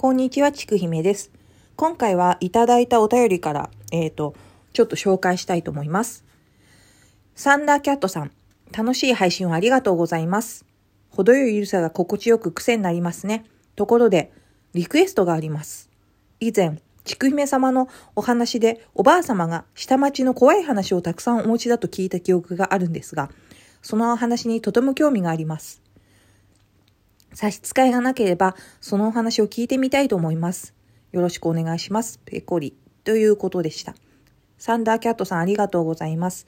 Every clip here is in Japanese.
こんにちは、ちくひめです。今回はいただいたお便りから、えっ、ー、と、ちょっと紹介したいと思います。サンダーキャットさん、楽しい配信をありがとうございます。程よいゆるさが心地よく癖になりますね。ところで、リクエストがあります。以前、ちくひめ様のお話でおばあ様が下町の怖い話をたくさんお持ちだと聞いた記憶があるんですが、そのお話にとても興味があります。差し支えがなければ、そのお話を聞いてみたいと思います。よろしくお願いします。ペコリ。ということでした。サンダーキャットさんありがとうございます。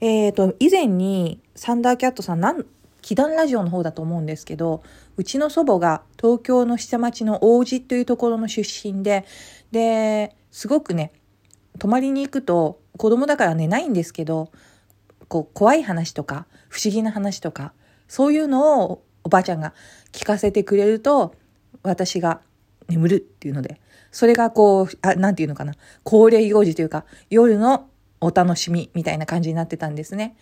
えっ、ー、と、以前にサンダーキャットさん、なん、祈願ラジオの方だと思うんですけど、うちの祖母が東京の下町の王子というところの出身で、で、すごくね、泊まりに行くと、子供だから寝ないんですけど、こう、怖い話とか、不思議な話とか、そういうのをおばあちゃんが聞かせてくれると、私が眠るっていうので、それがこう、あ、なんていうのかな、恒例行事というか、夜のお楽しみみたいな感じになってたんですね。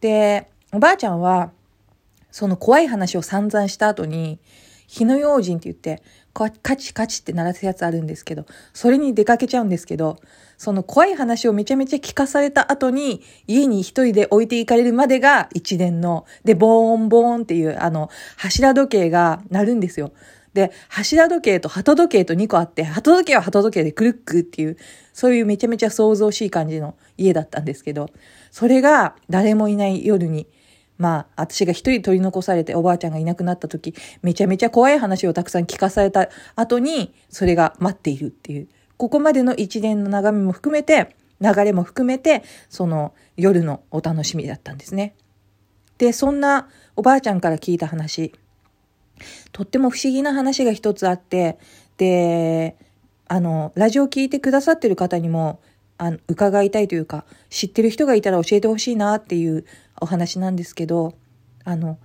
で、おばあちゃんは、その怖い話を散々した後に、火の用心って言って、カチカチって鳴らすやつあるんですけど、それに出かけちゃうんですけど、その怖い話をめちゃめちゃ聞かされた後に、家に一人で置いていかれるまでが一連の、で、ボーンボーンっていう、あの、柱時計が鳴るんですよ。で、柱時計と鳩時計と2個あって、鳩時計は鳩時計でクルックっていう、そういうめちゃめちゃ想像しい感じの家だったんですけど、それが誰もいない夜に、まあ、私が一人取り残されておばあちゃんがいなくなった時、めちゃめちゃ怖い話をたくさん聞かされた後に、それが待っているっていう。ここまでの一連の眺めも含めて、流れも含めて、その夜のお楽しみだったんですね。で、そんなおばあちゃんから聞いた話、とっても不思議な話が一つあって、で、あの、ラジオ聞いてくださってる方にも、あの伺いたいというか、知ってる人がいたら教えてほしいなっていうお話なんですけど、あの、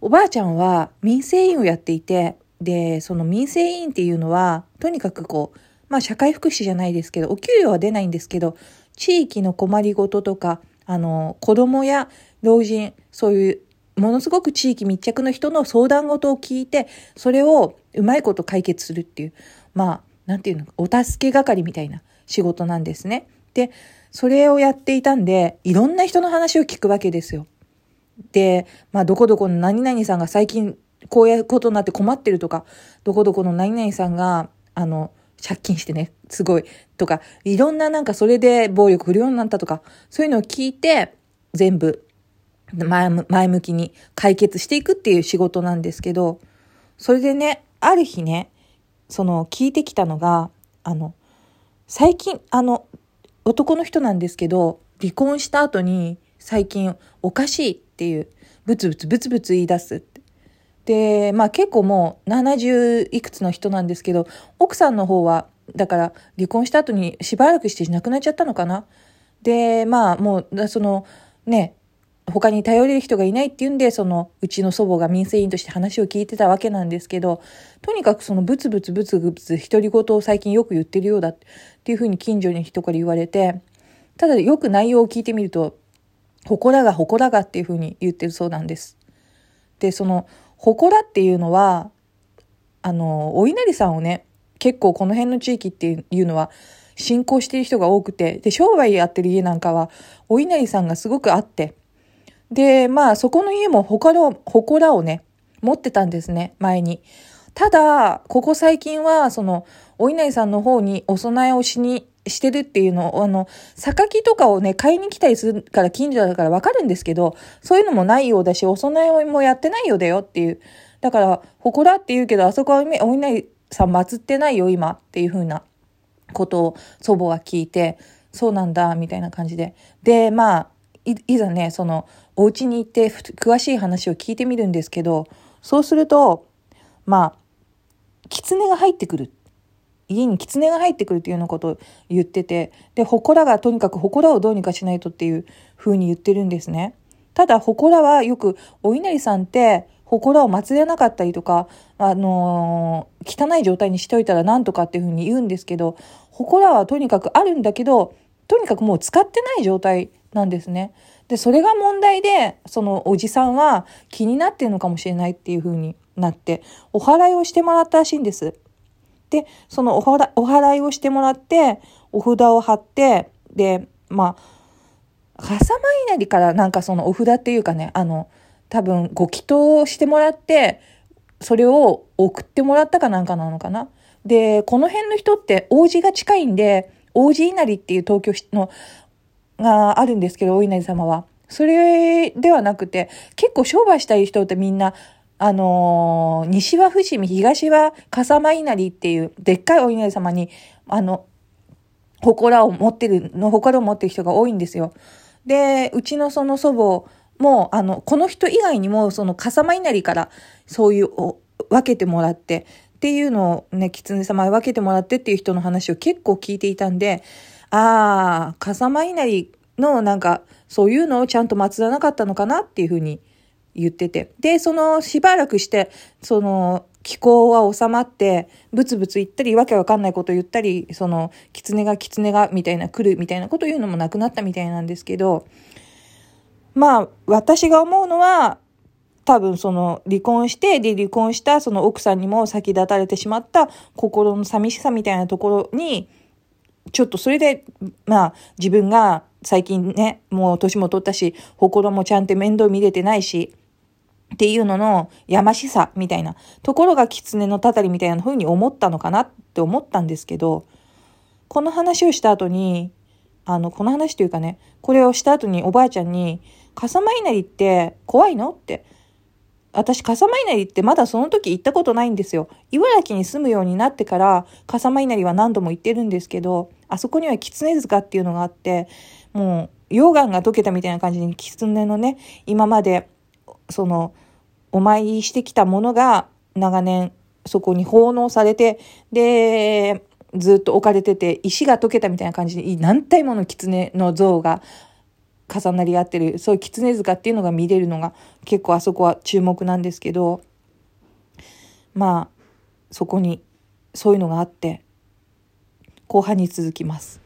おばあちゃんは民生委員をやっていて、で、その民生委員っていうのは、とにかくこう、まあ社会福祉じゃないですけど、お給料は出ないんですけど、地域の困りごととか、あの、子供や老人、そういうものすごく地域密着の人の相談事を聞いて、それをうまいこと解決するっていう、まあ、なんていうの、お助け係みたいな仕事なんですね。で、それをやっていたんで、いろんな人の話を聞くわけですよ。で、まあ、どこどこの何々さんが最近こういうことになって困ってるとか、どこどこの何々さんが、あの、借金してね、すごい、とか、いろんななんかそれで暴力振るようになったとか、そういうのを聞いて、全部前前向きに解決していくっていう仕事なんですけど、それでね、ある日ね、その聞いてきたのが、あの、最近、あの、男の人なんですけど、離婚した後に最近おかしいっていう、ブツブツブツブツ言い出すって。で、まあ結構もう70いくつの人なんですけど、奥さんの方は、だから離婚した後にしばらくして亡くなっちゃったのかな。で、まあもう、その、ね、他に頼れる人がいないっていうんで、その、うちの祖母が民生委員として話を聞いてたわけなんですけど、とにかくそのブツブツブツブツ独り言を最近よく言ってるようだっていうふうに近所に人から言われて、ただよく内容を聞いてみると、ほこらがほこらがっていうふうに言ってるそうなんです。で、その、ほこらっていうのは、あの、お稲荷さんをね、結構この辺の地域っていうのは、信仰している人が多くて、で、商売やってる家なんかは、お稲荷さんがすごくあって、で、まあ、そこの家もほの、祠をね、持ってたんですね、前に。ただ、ここ最近は、その、お稲荷さんの方にお供えをしに、してるっていうのを、あの、榊とかをね、買いに来たりするから近所だからわかるんですけど、そういうのもないようだし、お供えもやってないようだよっていう。だから、祠って言うけど、あそこはお稲荷さん祀ってないよ、今っていう風なことを祖母は聞いて、そうなんだ、みたいな感じで。で、まあ、いざね、その、お家に行って詳しい話を聞いてみるんですけど、そうすると、まあ、狐が入ってくる。家に狐が入ってくるっていうようなことを言ってて、で、祠がとにかく祠をどうにかしないとっていう風に言ってるんですね。ただ、祠はよく、お稲荷さんって、祠を祀れなかったりとか、あのー、汚い状態にしておいたらなんとかっていうふうに言うんですけど、祠はとにかくあるんだけど、とにかくもう使ってない状態なんですね。で、それが問題で、そのおじさんは気になってるのかもしれないっていう風になって、お祓いをしてもらったらしいんです。で、そのお払お払いをしてもらって、お札を貼って、で、まあ、笠間稲荷からなんかそのお札っていうかね、あの、多分ご祈祷をしてもらって、それを送ってもらったかなんかなのかな。で、この辺の人って王子が近いんで、王子稲荷っていう東京のがあるんですけど、お稲荷様は。それではなくて、結構商売したい人ってみんな、あのー、西は伏見、東は笠間稲荷っていう、でっかいお稲荷様に、あの、祠を持ってる、の祠を持ってる人が多いんですよ。で、うちのその祖母も、あの、この人以外にも、その笠間稲荷から、そういう分けてもらって、っていうのをね、狐様に分けてもらってっていう人の話を結構聞いていたんで、ああ、笠間稲荷のなんか、そういうのをちゃんと祀らなかったのかなっていうふうに言ってて。で、そのしばらくして、その気候は収まって、ブツブツ言ったり、わけわかんないこと言ったり、その、狐が狐がみたいな来るみたいなこと言うのもなくなったみたいなんですけど、まあ、私が思うのは、多分その離婚して、で離婚したその奥さんにも先立たれてしまった心の寂しさみたいなところに、ちょっとそれで、まあ自分が最近ね、もう年も取ったし、心もちゃんと面倒見れてないし、っていうののやましさみたいなところが狐のたたりみたいな風に思ったのかなって思ったんですけど、この話をした後に、あの、この話というかね、これをした後におばあちゃんに、笠間稲荷って怖いのって私、笠間稲荷ってまだその時行ったことないんですよ。茨城に住むようになってから、笠間稲荷は何度も行ってるんですけど、あそこには狐塚っていうのがあって、もう、溶岩が溶けたみたいな感じに狐のね、今まで、その、お参りしてきたものが長年そこに奉納されて、で、ずっと置かれてて、石が溶けたみたいな感じで、何体もの狐の像が重なり合ってるそういう狐塚っていうのが見れるのが結構あそこは注目なんですけどまあそこにそういうのがあって後半に続きます。